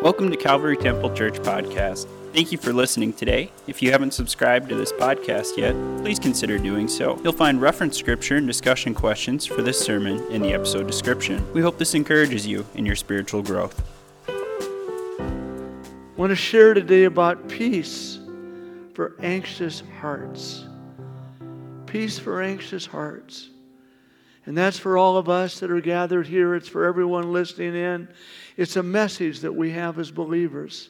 Welcome to Calvary Temple Church Podcast. Thank you for listening today. If you haven't subscribed to this podcast yet, please consider doing so. You'll find reference scripture and discussion questions for this sermon in the episode description. We hope this encourages you in your spiritual growth. I want to share today about peace for anxious hearts. Peace for anxious hearts. And that's for all of us that are gathered here. It's for everyone listening in. It's a message that we have as believers.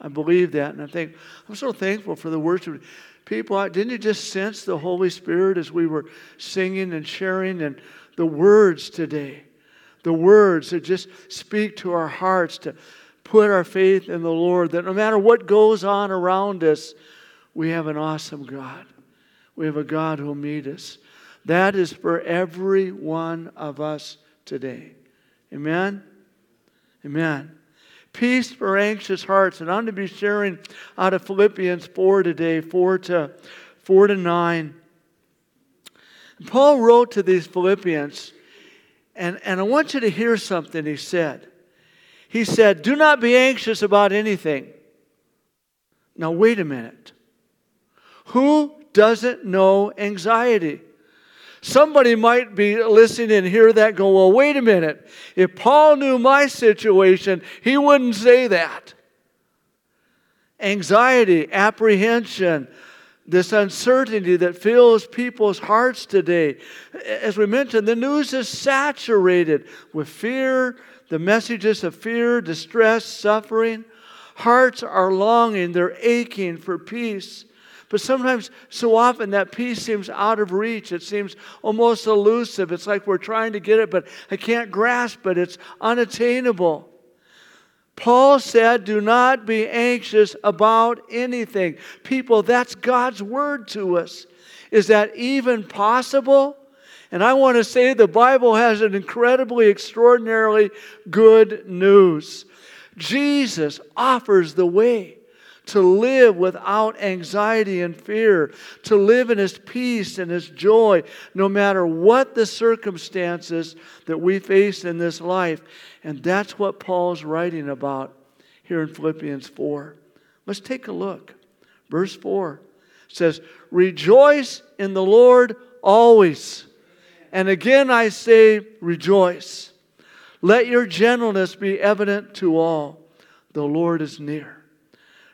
I believe that. And I think, I'm so thankful for the worship. People, didn't you just sense the Holy Spirit as we were singing and sharing and the words today? The words that just speak to our hearts to put our faith in the Lord, that no matter what goes on around us, we have an awesome God. We have a God who'll meet us. That is for every one of us today. Amen? Amen. Peace for anxious hearts. And I'm going to be sharing out of Philippians 4 today, 4 to, 4 to 9. Paul wrote to these Philippians, and, and I want you to hear something he said. He said, Do not be anxious about anything. Now, wait a minute. Who doesn't know anxiety? Somebody might be listening and hear that go, well, wait a minute. If Paul knew my situation, he wouldn't say that. Anxiety, apprehension, this uncertainty that fills people's hearts today. As we mentioned, the news is saturated with fear, the messages of fear, distress, suffering. Hearts are longing, they're aching for peace. But sometimes, so often, that peace seems out of reach. It seems almost elusive. It's like we're trying to get it, but I can't grasp it. It's unattainable. Paul said, Do not be anxious about anything. People, that's God's word to us. Is that even possible? And I want to say the Bible has an incredibly, extraordinarily good news. Jesus offers the way to live without anxiety and fear, to live in His peace and His joy, no matter what the circumstances that we face in this life. And that's what Paul's writing about here in Philippians 4. Let's take a look. Verse 4 says, Rejoice in the Lord always. And again I say, Rejoice. Let your gentleness be evident to all. The Lord is near.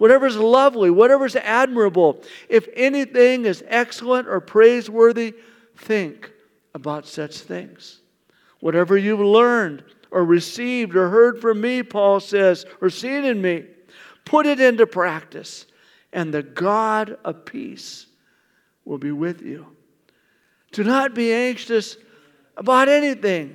whatever's lovely, whatever's admirable, if anything is excellent or praiseworthy, think about such things. Whatever you've learned or received or heard from me, Paul says, or seen in me, put it into practice, and the God of peace will be with you. Do not be anxious about anything.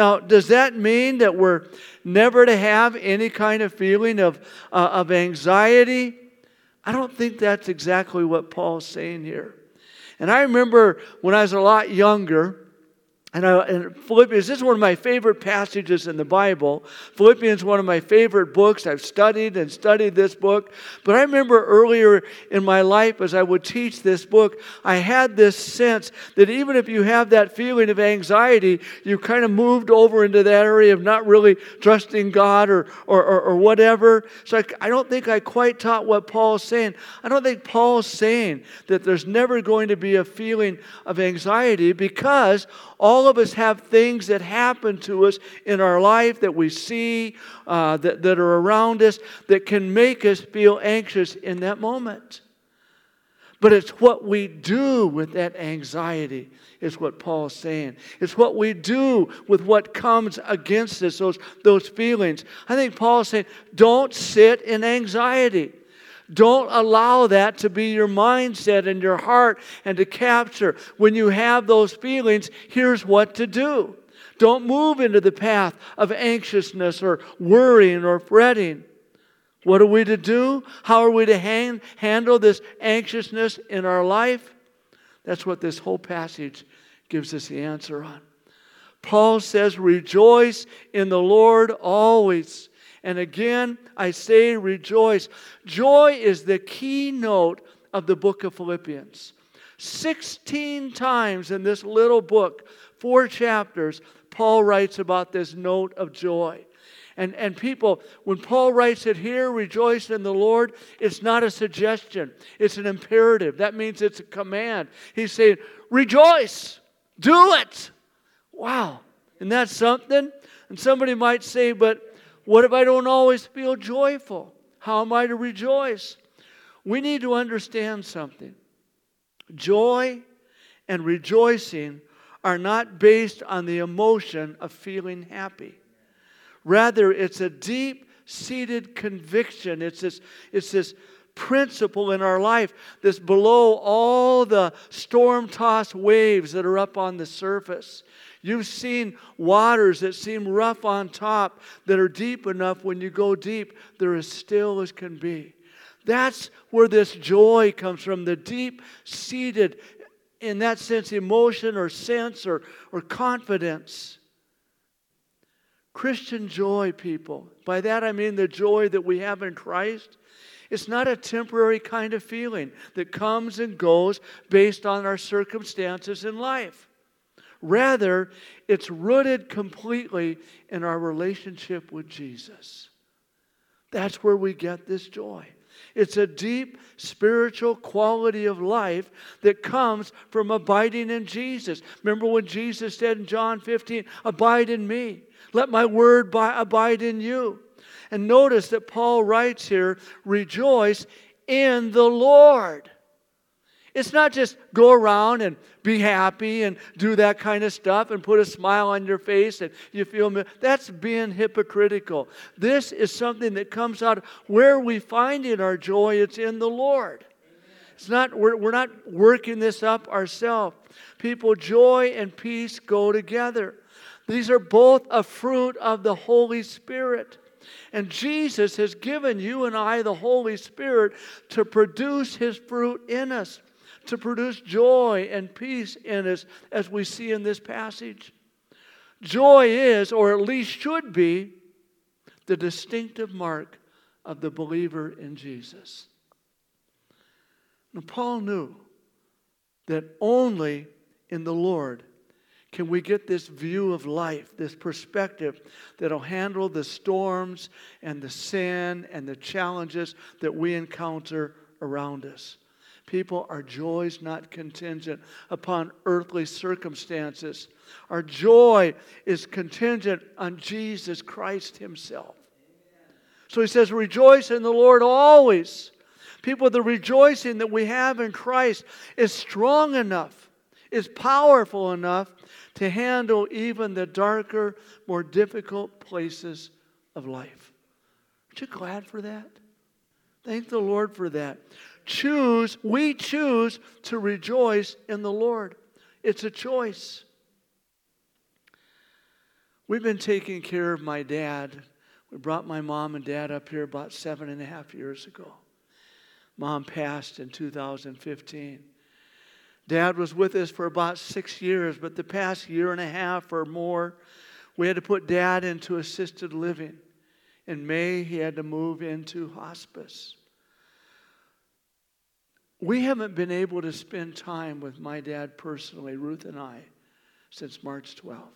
Now, does that mean that we're never to have any kind of feeling of, uh, of anxiety? I don't think that's exactly what Paul's saying here. And I remember when I was a lot younger, and, I, and, Philippians, this is one of my favorite passages in the Bible. Philippians, is one of my favorite books. I've studied and studied this book. But I remember earlier in my life, as I would teach this book, I had this sense that even if you have that feeling of anxiety, you kind of moved over into that area of not really trusting God or, or, or, or whatever. So I, I don't think I quite taught what Paul's saying. I don't think Paul's saying that there's never going to be a feeling of anxiety because all of us have things that happen to us in our life that we see, uh, that, that are around us, that can make us feel anxious in that moment. But it's what we do with that anxiety, is what Paul's saying. It's what we do with what comes against us, those, those feelings. I think Paul's saying, don't sit in anxiety. Don't allow that to be your mindset and your heart and to capture. When you have those feelings, here's what to do. Don't move into the path of anxiousness or worrying or fretting. What are we to do? How are we to hang, handle this anxiousness in our life? That's what this whole passage gives us the answer on. Paul says, Rejoice in the Lord always. And again, I say rejoice. Joy is the keynote of the book of Philippians. 16 times in this little book, four chapters, Paul writes about this note of joy. And, and people, when Paul writes it here, rejoice in the Lord, it's not a suggestion, it's an imperative. That means it's a command. He's saying, rejoice, do it. Wow. Isn't that something? And somebody might say, but what if I don't always feel joyful? How am I to rejoice? We need to understand something. Joy and rejoicing are not based on the emotion of feeling happy. Rather, it's a deep seated conviction. It's this, it's this principle in our life that's below all the storm tossed waves that are up on the surface. You've seen waters that seem rough on top that are deep enough when you go deep, they're as still as can be. That's where this joy comes from the deep seated, in that sense, emotion or sense or, or confidence. Christian joy, people, by that I mean the joy that we have in Christ. It's not a temporary kind of feeling that comes and goes based on our circumstances in life. Rather, it's rooted completely in our relationship with Jesus. That's where we get this joy. It's a deep spiritual quality of life that comes from abiding in Jesus. Remember when Jesus said in John 15, Abide in me, let my word abide in you. And notice that Paul writes here, Rejoice in the Lord. It's not just go around and be happy and do that kind of stuff and put a smile on your face and you feel that's being hypocritical. This is something that comes out where we find in our joy, it's in the Lord. It's not we're, we're not working this up ourselves. People, joy and peace go together. These are both a fruit of the Holy Spirit. And Jesus has given you and I the Holy Spirit to produce His fruit in us to produce joy and peace in us, as we see in this passage. Joy is, or at least should be, the distinctive mark of the believer in Jesus. Now, Paul knew that only in the Lord can we get this view of life, this perspective that'll handle the storms and the sin and the challenges that we encounter around us. People, our joy is not contingent upon earthly circumstances. Our joy is contingent on Jesus Christ Himself. So he says, Rejoice in the Lord always. People, the rejoicing that we have in Christ is strong enough, is powerful enough to handle even the darker, more difficult places of life. Aren't you glad for that? Thank the Lord for that choose, we choose to rejoice in the Lord. It's a choice. We've been taking care of my dad. We brought my mom and dad up here about seven and a half years ago. Mom passed in 2015. Dad was with us for about six years, but the past year and a half or more, we had to put dad into assisted living. In May, he had to move into hospice. We haven't been able to spend time with my dad personally, Ruth and I, since March 12th.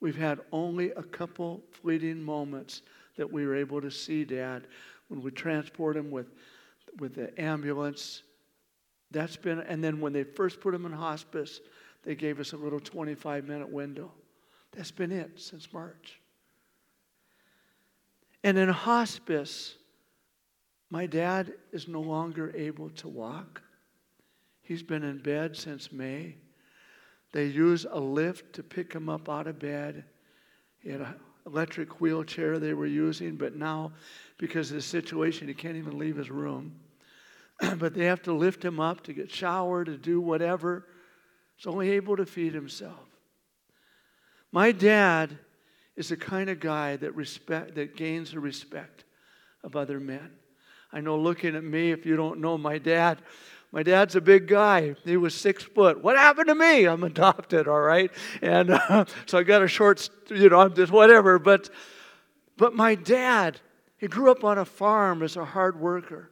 We've had only a couple fleeting moments that we were able to see dad when we transport him with, with the ambulance. That's been, and then when they first put him in hospice, they gave us a little 25 minute window. That's been it since March. And in hospice, my dad is no longer able to walk. He's been in bed since May. They use a lift to pick him up out of bed. He had an electric wheelchair they were using, but now, because of the situation, he can't even leave his room. but they have to lift him up to get showered, to do whatever. He's only able to feed himself. My dad is the kind of guy that respect that gains the respect of other men. I know looking at me, if you don't know my dad, my dad's a big guy. He was six foot. What happened to me? I'm adopted, all right? And uh, so I got a short, you know, I'm just whatever. But, but my dad, he grew up on a farm as a hard worker.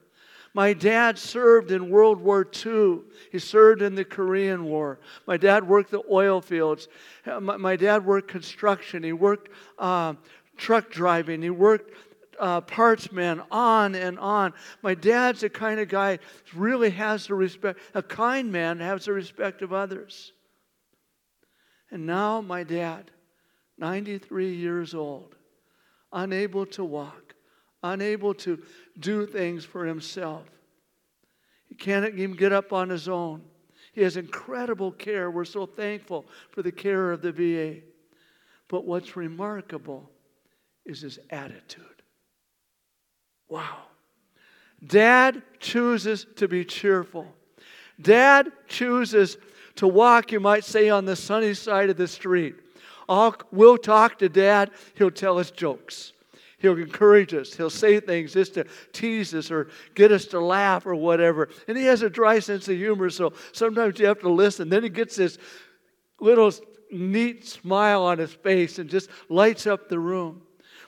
My dad served in World War II. He served in the Korean War. My dad worked the oil fields. My, my dad worked construction. He worked uh, truck driving. He worked uh, parts man, on and on. My dad's the kind of guy really has the respect, a kind man has the respect of others. And now my dad, 93 years old, unable to walk, unable to do things for himself. He can't even get up on his own. He has incredible care. We're so thankful for the care of the VA. But what's remarkable is his attitude. Wow. Dad chooses to be cheerful. Dad chooses to walk, you might say, on the sunny side of the street. I'll, we'll talk to dad, he'll tell us jokes. He'll encourage us. He'll say things just to tease us or get us to laugh or whatever. And he has a dry sense of humor, so sometimes you have to listen. Then he gets this little neat smile on his face and just lights up the room.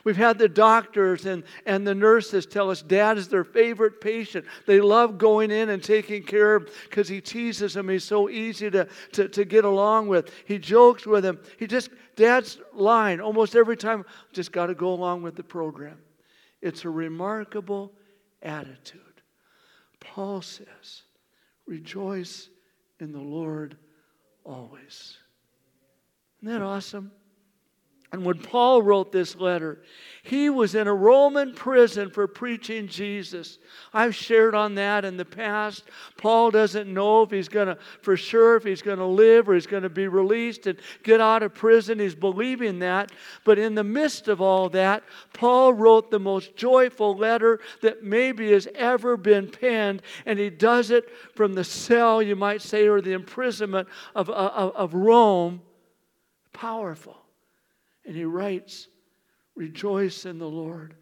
We've had the doctors and, and the nurses tell us dad is their favorite patient. They love going in and taking care of because he teases them. He's so easy to, to, to get along with. He jokes with them. He just, dad's line almost every time, just got to go along with the program. It's a remarkable attitude. Paul says, rejoice in the Lord always. Isn't that awesome? And when Paul wrote this letter, he was in a Roman prison for preaching Jesus. I've shared on that in the past. Paul doesn't know if he's going to, for sure, if he's going to live or he's going to be released and get out of prison. He's believing that. But in the midst of all that, Paul wrote the most joyful letter that maybe has ever been penned. And he does it from the cell, you might say, or the imprisonment of, of, of Rome. Powerful. And he writes, Rejoice in the Lord.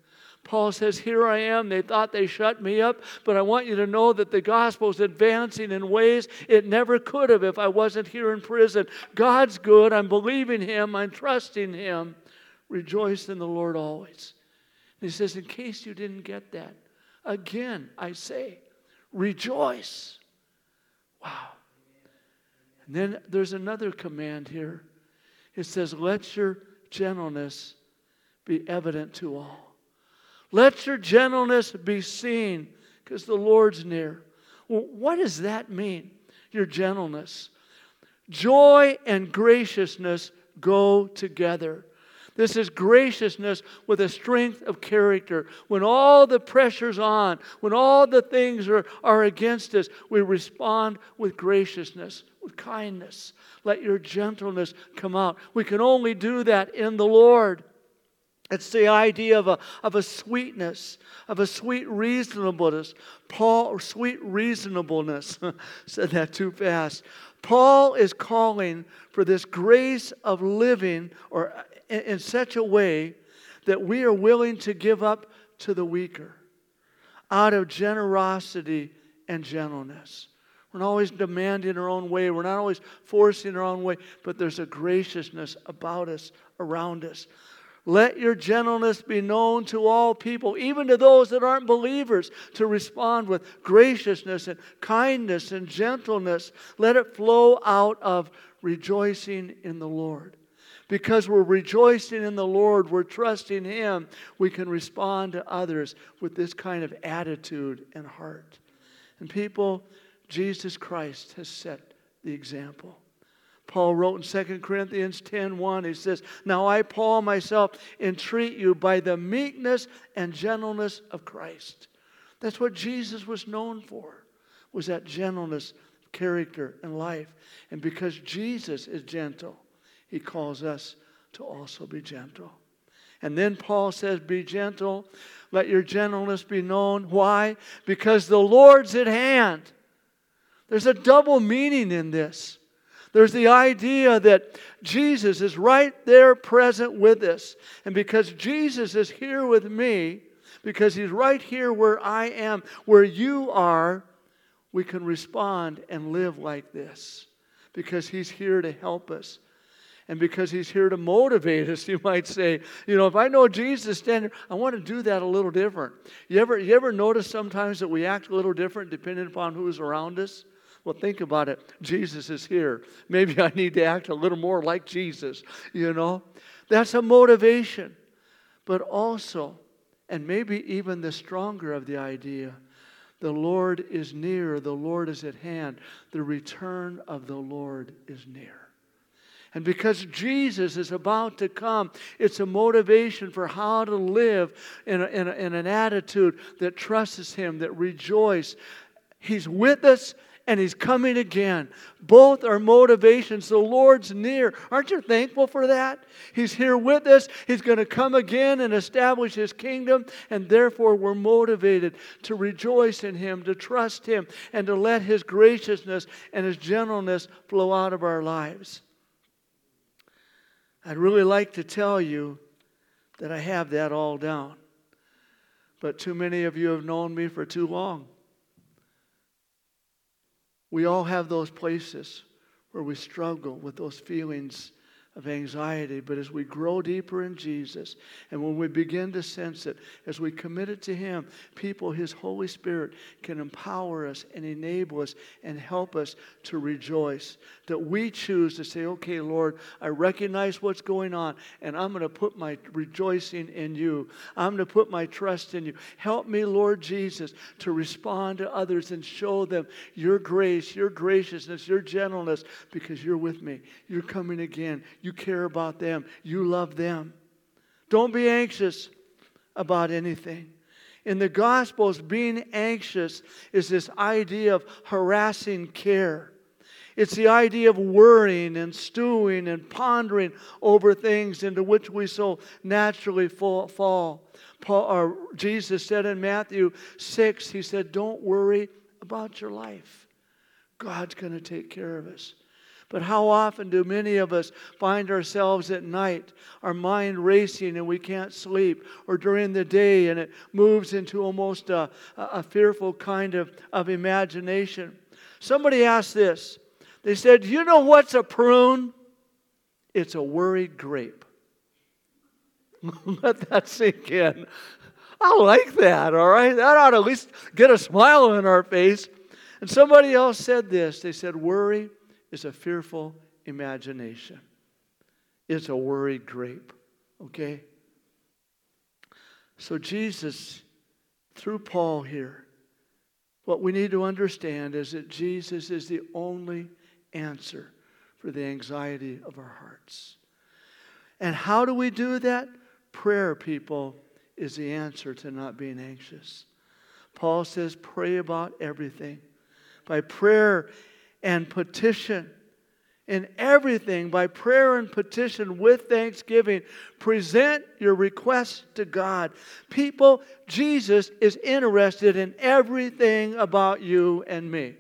Paul says, Here I am. They thought they shut me up, but I want you to know that the gospel is advancing in ways it never could have if I wasn't here in prison. God's good. I'm believing Him. I'm trusting Him. Rejoice in the Lord always. And he says, In case you didn't get that, again, I say, rejoice. Wow. And then there's another command here. It says, Let your gentleness be evident to all. Let your gentleness be seen because the Lord's near. Well, what does that mean? Your gentleness. Joy and graciousness go together. This is graciousness with a strength of character. When all the pressure's on, when all the things are, are against us, we respond with graciousness, with kindness. Let your gentleness come out. We can only do that in the Lord. It's the idea of a, of a sweetness, of a sweet reasonableness. Paul, sweet reasonableness, said that too fast. Paul is calling for this grace of living or in, such a way that we are willing to give up to the weaker out of generosity and gentleness. We're not always demanding our own way. We're not always forcing our own way, but there's a graciousness about us, around us. Let your gentleness be known to all people, even to those that aren't believers, to respond with graciousness and kindness and gentleness. Let it flow out of rejoicing in the Lord. Because we're rejoicing in the Lord, we're trusting Him, we can respond to others with this kind of attitude and heart. And people, Jesus Christ has set the example. Paul wrote in 2 Corinthians 10:1 he says, "Now I Paul myself entreat you by the meekness and gentleness of Christ." That's what Jesus was known for. Was that gentleness, character and life. And because Jesus is gentle, he calls us to also be gentle. And then Paul says, Be gentle. Let your gentleness be known. Why? Because the Lord's at hand. There's a double meaning in this. There's the idea that Jesus is right there present with us. And because Jesus is here with me, because He's right here where I am, where you are. We can respond and live like this because He's here to help us. And because he's here to motivate us, you might say, you know, if I know Jesus standing, I want to do that a little different. You ever, you ever notice sometimes that we act a little different depending upon who's around us? Well, think about it. Jesus is here. Maybe I need to act a little more like Jesus, you know? That's a motivation. But also, and maybe even the stronger of the idea, the Lord is near, the Lord is at hand, the return of the Lord is near. And because Jesus is about to come, it's a motivation for how to live in, a, in, a, in an attitude that trusts Him, that rejoices. He's with us and He's coming again. Both are motivations. The Lord's near. Aren't you thankful for that? He's here with us. He's going to come again and establish His kingdom, and therefore we're motivated to rejoice in Him, to trust Him, and to let His graciousness and His gentleness flow out of our lives. I'd really like to tell you that I have that all down. But too many of you have known me for too long. We all have those places where we struggle with those feelings of anxiety. But as we grow deeper in Jesus, and when we begin to sense it, as we commit it to Him, people, His Holy Spirit can empower us and enable us and help us to rejoice. That we choose to say, okay, Lord, I recognize what's going on, and I'm going to put my rejoicing in you. I'm going to put my trust in you. Help me, Lord Jesus, to respond to others and show them your grace, your graciousness, your gentleness, because you're with me. You're coming again. You care about them. You love them. Don't be anxious about anything. In the Gospels, being anxious is this idea of harassing care. It's the idea of worrying and stewing and pondering over things into which we so naturally fall. Paul, or Jesus said in Matthew 6, He said, Don't worry about your life. God's going to take care of us. But how often do many of us find ourselves at night, our mind racing and we can't sleep, or during the day and it moves into almost a, a fearful kind of, of imagination? Somebody asked this. They said, You know what's a prune? It's a worried grape. Let that sink in. I like that, all right? That ought to at least get a smile on our face. And somebody else said this. They said, Worry is a fearful imagination. It's a worried grape, okay? So, Jesus, through Paul here, what we need to understand is that Jesus is the only answer for the anxiety of our hearts. And how do we do that? Prayer, people, is the answer to not being anxious. Paul says, pray about everything. By prayer and petition. In everything, by prayer and petition with thanksgiving, present your requests to God. People, Jesus is interested in everything about you and me.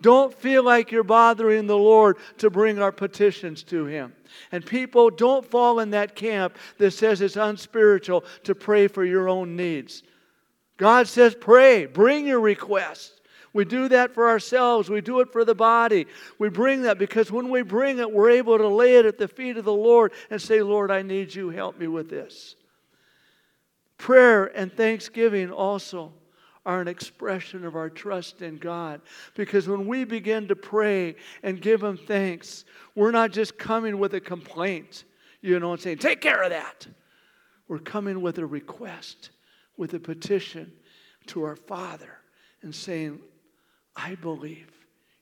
Don't feel like you're bothering the Lord to bring our petitions to Him. And people, don't fall in that camp that says it's unspiritual to pray for your own needs. God says, pray, bring your requests. We do that for ourselves. We do it for the body. We bring that because when we bring it, we're able to lay it at the feet of the Lord and say, Lord, I need you. Help me with this. Prayer and thanksgiving also are an expression of our trust in God. Because when we begin to pray and give Him thanks, we're not just coming with a complaint, you know, and saying, take care of that. We're coming with a request, with a petition to our Father and saying, I believe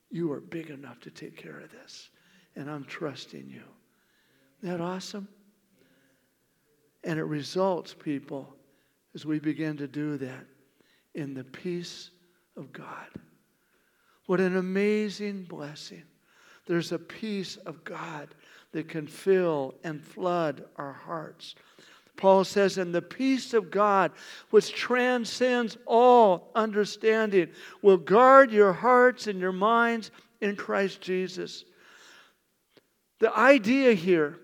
you are big enough to take care of this, and I'm trusting you. Isn't that awesome? And it results, people, as we begin to do that, in the peace of God. What an amazing blessing. There's a peace of God that can fill and flood our hearts. Paul says, and the peace of God, which transcends all understanding, will guard your hearts and your minds in Christ Jesus. The idea here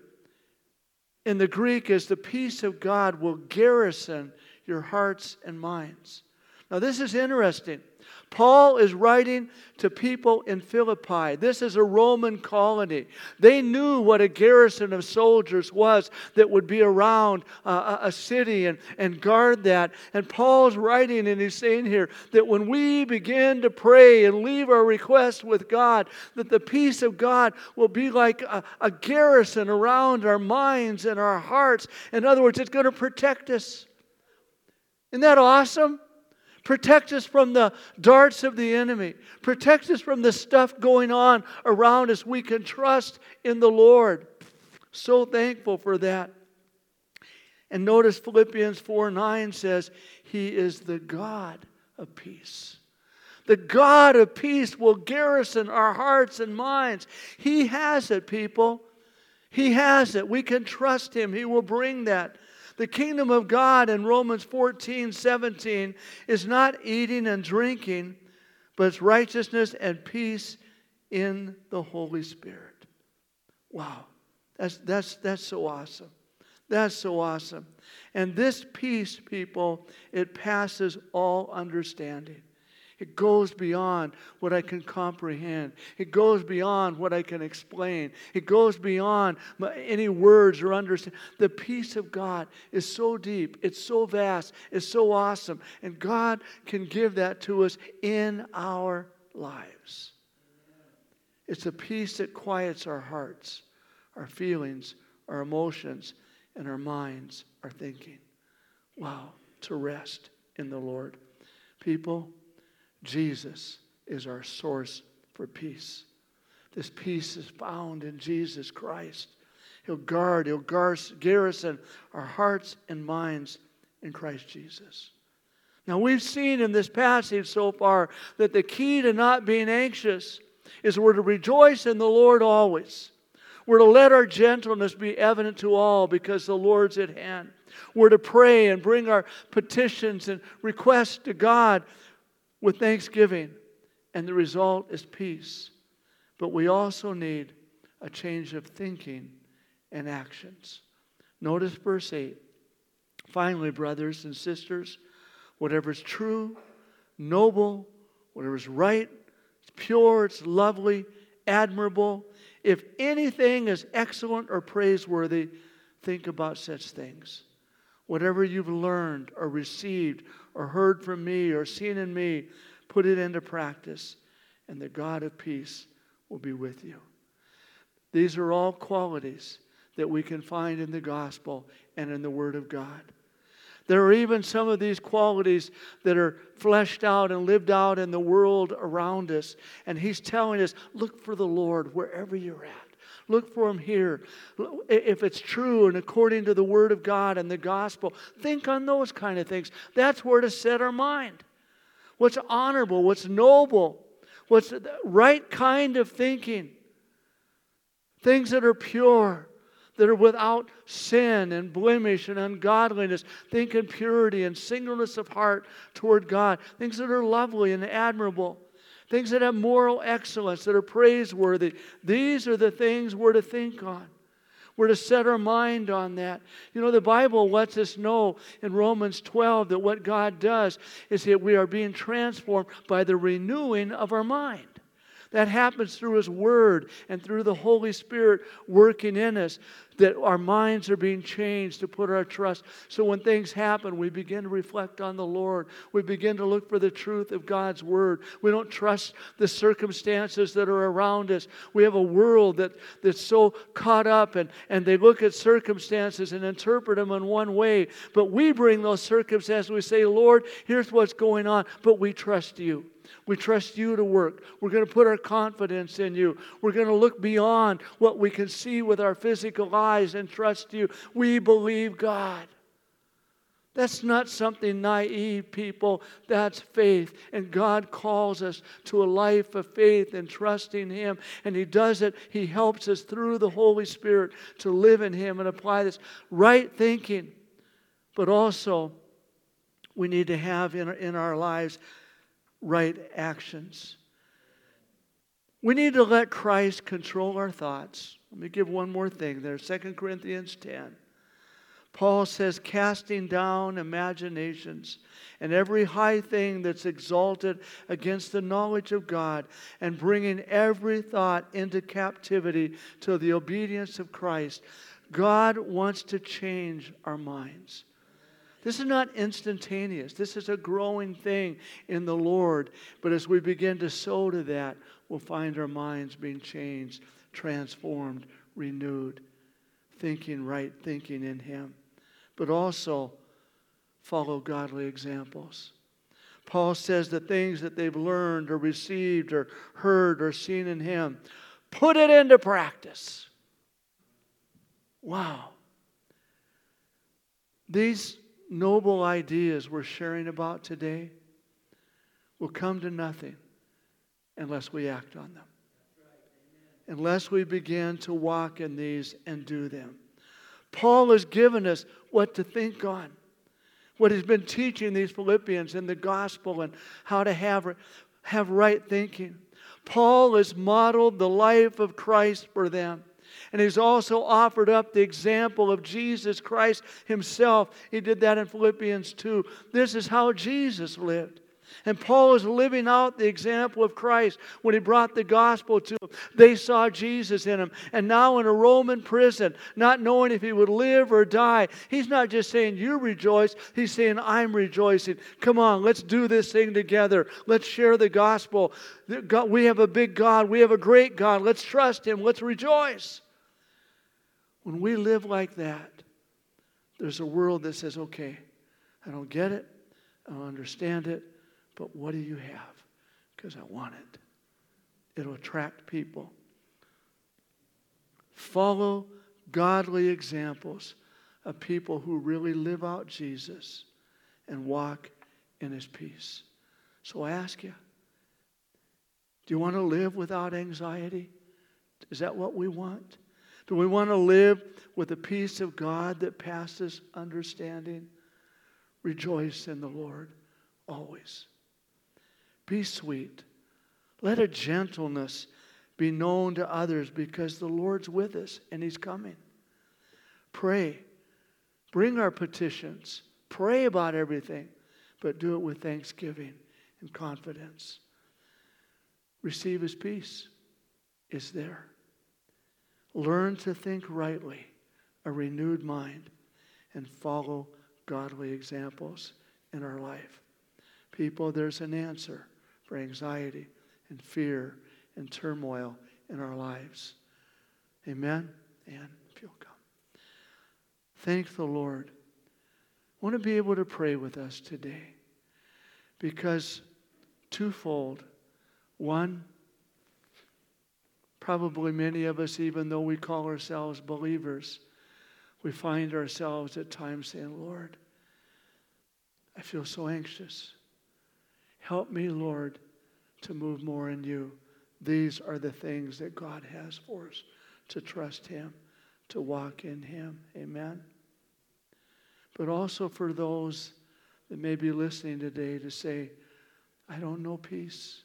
in the Greek is the peace of God will garrison your hearts and minds. Now, this is interesting. Paul is writing to people in Philippi. This is a Roman colony. They knew what a garrison of soldiers was that would be around uh, a city and, and guard that. And Paul's writing and he's saying here that when we begin to pray and leave our requests with God, that the peace of God will be like a, a garrison around our minds and our hearts. In other words, it's going to protect us. Isn't that awesome? Protect us from the darts of the enemy. Protect us from the stuff going on around us. We can trust in the Lord. So thankful for that. And notice Philippians 4 9 says, He is the God of peace. The God of peace will garrison our hearts and minds. He has it, people. He has it. We can trust Him. He will bring that. The kingdom of God in Romans 14, 17 is not eating and drinking, but it's righteousness and peace in the Holy Spirit. Wow. That's, that's, that's so awesome. That's so awesome. And this peace, people, it passes all understanding. It goes beyond what I can comprehend. It goes beyond what I can explain. It goes beyond any words or understanding. The peace of God is so deep, it's so vast, it's so awesome. And God can give that to us in our lives. It's a peace that quiets our hearts, our feelings, our emotions, and our minds, our thinking. Wow, to rest in the Lord. People, Jesus is our source for peace. This peace is found in Jesus Christ. He'll guard, He'll garrison our hearts and minds in Christ Jesus. Now, we've seen in this passage so far that the key to not being anxious is we're to rejoice in the Lord always. We're to let our gentleness be evident to all because the Lord's at hand. We're to pray and bring our petitions and requests to God with thanksgiving, and the result is peace. But we also need a change of thinking and actions. Notice verse 8. Finally, brothers and sisters, whatever is true, noble, whatever is right, it's pure, it's lovely, admirable, if anything is excellent or praiseworthy, think about such things. Whatever you've learned or received or heard from me or seen in me, put it into practice, and the God of peace will be with you. These are all qualities that we can find in the gospel and in the Word of God. There are even some of these qualities that are fleshed out and lived out in the world around us. And He's telling us look for the Lord wherever you're at. Look for them here. If it's true and according to the Word of God and the gospel, think on those kind of things. That's where to set our mind. What's honorable, what's noble, what's the right kind of thinking. Things that are pure, that are without sin and blemish and ungodliness. Think in purity and singleness of heart toward God. Things that are lovely and admirable things that have moral excellence, that are praiseworthy. These are the things we're to think on. We're to set our mind on that. You know, the Bible lets us know in Romans 12 that what God does is that we are being transformed by the renewing of our mind. That happens through His Word and through the Holy Spirit working in us that our minds are being changed to put our trust. So when things happen, we begin to reflect on the Lord. We begin to look for the truth of God's word. We don't trust the circumstances that are around us. We have a world that, that's so caught up and, and they look at circumstances and interpret them in one way. But we bring those circumstances. We say, Lord, here's what's going on, but we trust you. We trust you to work. We're going to put our confidence in you. We're going to look beyond what we can see with our physical eyes and trust you. We believe God. That's not something naive, people. That's faith. And God calls us to a life of faith and trusting Him. And He does it, He helps us through the Holy Spirit to live in Him and apply this right thinking. But also, we need to have in, in our lives right actions. We need to let Christ control our thoughts. Let me give one more thing there 2 Corinthians 10. Paul says, casting down imaginations and every high thing that's exalted against the knowledge of God, and bringing every thought into captivity to the obedience of Christ. God wants to change our minds. This is not instantaneous. This is a growing thing in the Lord. But as we begin to sow to that, we'll find our minds being changed, transformed, renewed, thinking right, thinking in Him but also follow godly examples. Paul says the things that they've learned or received or heard or seen in him, put it into practice. Wow. These noble ideas we're sharing about today will come to nothing unless we act on them. Unless we begin to walk in these and do them. Paul has given us what to think on, what he's been teaching these Philippians in the gospel and how to have, have right thinking. Paul has modeled the life of Christ for them. And he's also offered up the example of Jesus Christ himself. He did that in Philippians 2. This is how Jesus lived. And Paul is living out the example of Christ when he brought the gospel to them. They saw Jesus in him. And now in a Roman prison, not knowing if he would live or die, he's not just saying, You rejoice. He's saying, I'm rejoicing. Come on, let's do this thing together. Let's share the gospel. We have a big God. We have a great God. Let's trust him. Let's rejoice. When we live like that, there's a world that says, Okay, I don't get it. I don't understand it but what do you have? Because I want it. It'll attract people. Follow godly examples of people who really live out Jesus and walk in his peace. So I ask you do you want to live without anxiety? Is that what we want? Do we want to live with the peace of God that passes understanding? Rejoice in the Lord always. Be sweet. Let a gentleness be known to others because the Lord's with us and He's coming. Pray. Bring our petitions. Pray about everything, but do it with thanksgiving and confidence. Receive His peace is there. Learn to think rightly, a renewed mind, and follow godly examples in our life. People, there's an answer for anxiety and fear and turmoil in our lives. Amen? And if you'll come. Thank the Lord. I want to be able to pray with us today because twofold. One, probably many of us, even though we call ourselves believers, we find ourselves at times saying, Lord, I feel so anxious. Help me, Lord, to move more in you. These are the things that God has for us to trust Him, to walk in Him. Amen. But also for those that may be listening today to say, I don't know peace.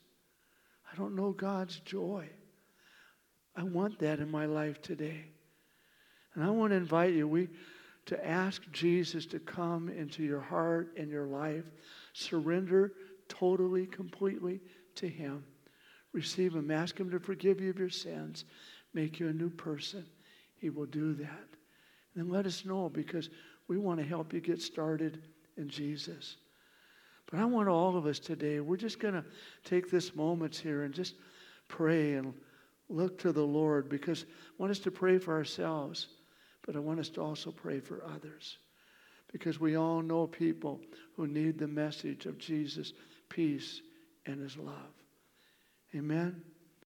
I don't know God's joy. I want that in my life today. And I want to invite you we, to ask Jesus to come into your heart and your life. Surrender totally, completely to Him. Receive Him. Ask Him to forgive you of your sins, make you a new person. He will do that. And then let us know because we want to help you get started in Jesus. But I want all of us today, we're just going to take this moments here and just pray and look to the Lord because I want us to pray for ourselves, but I want us to also pray for others because we all know people who need the message of Jesus' peace and his love. Amen.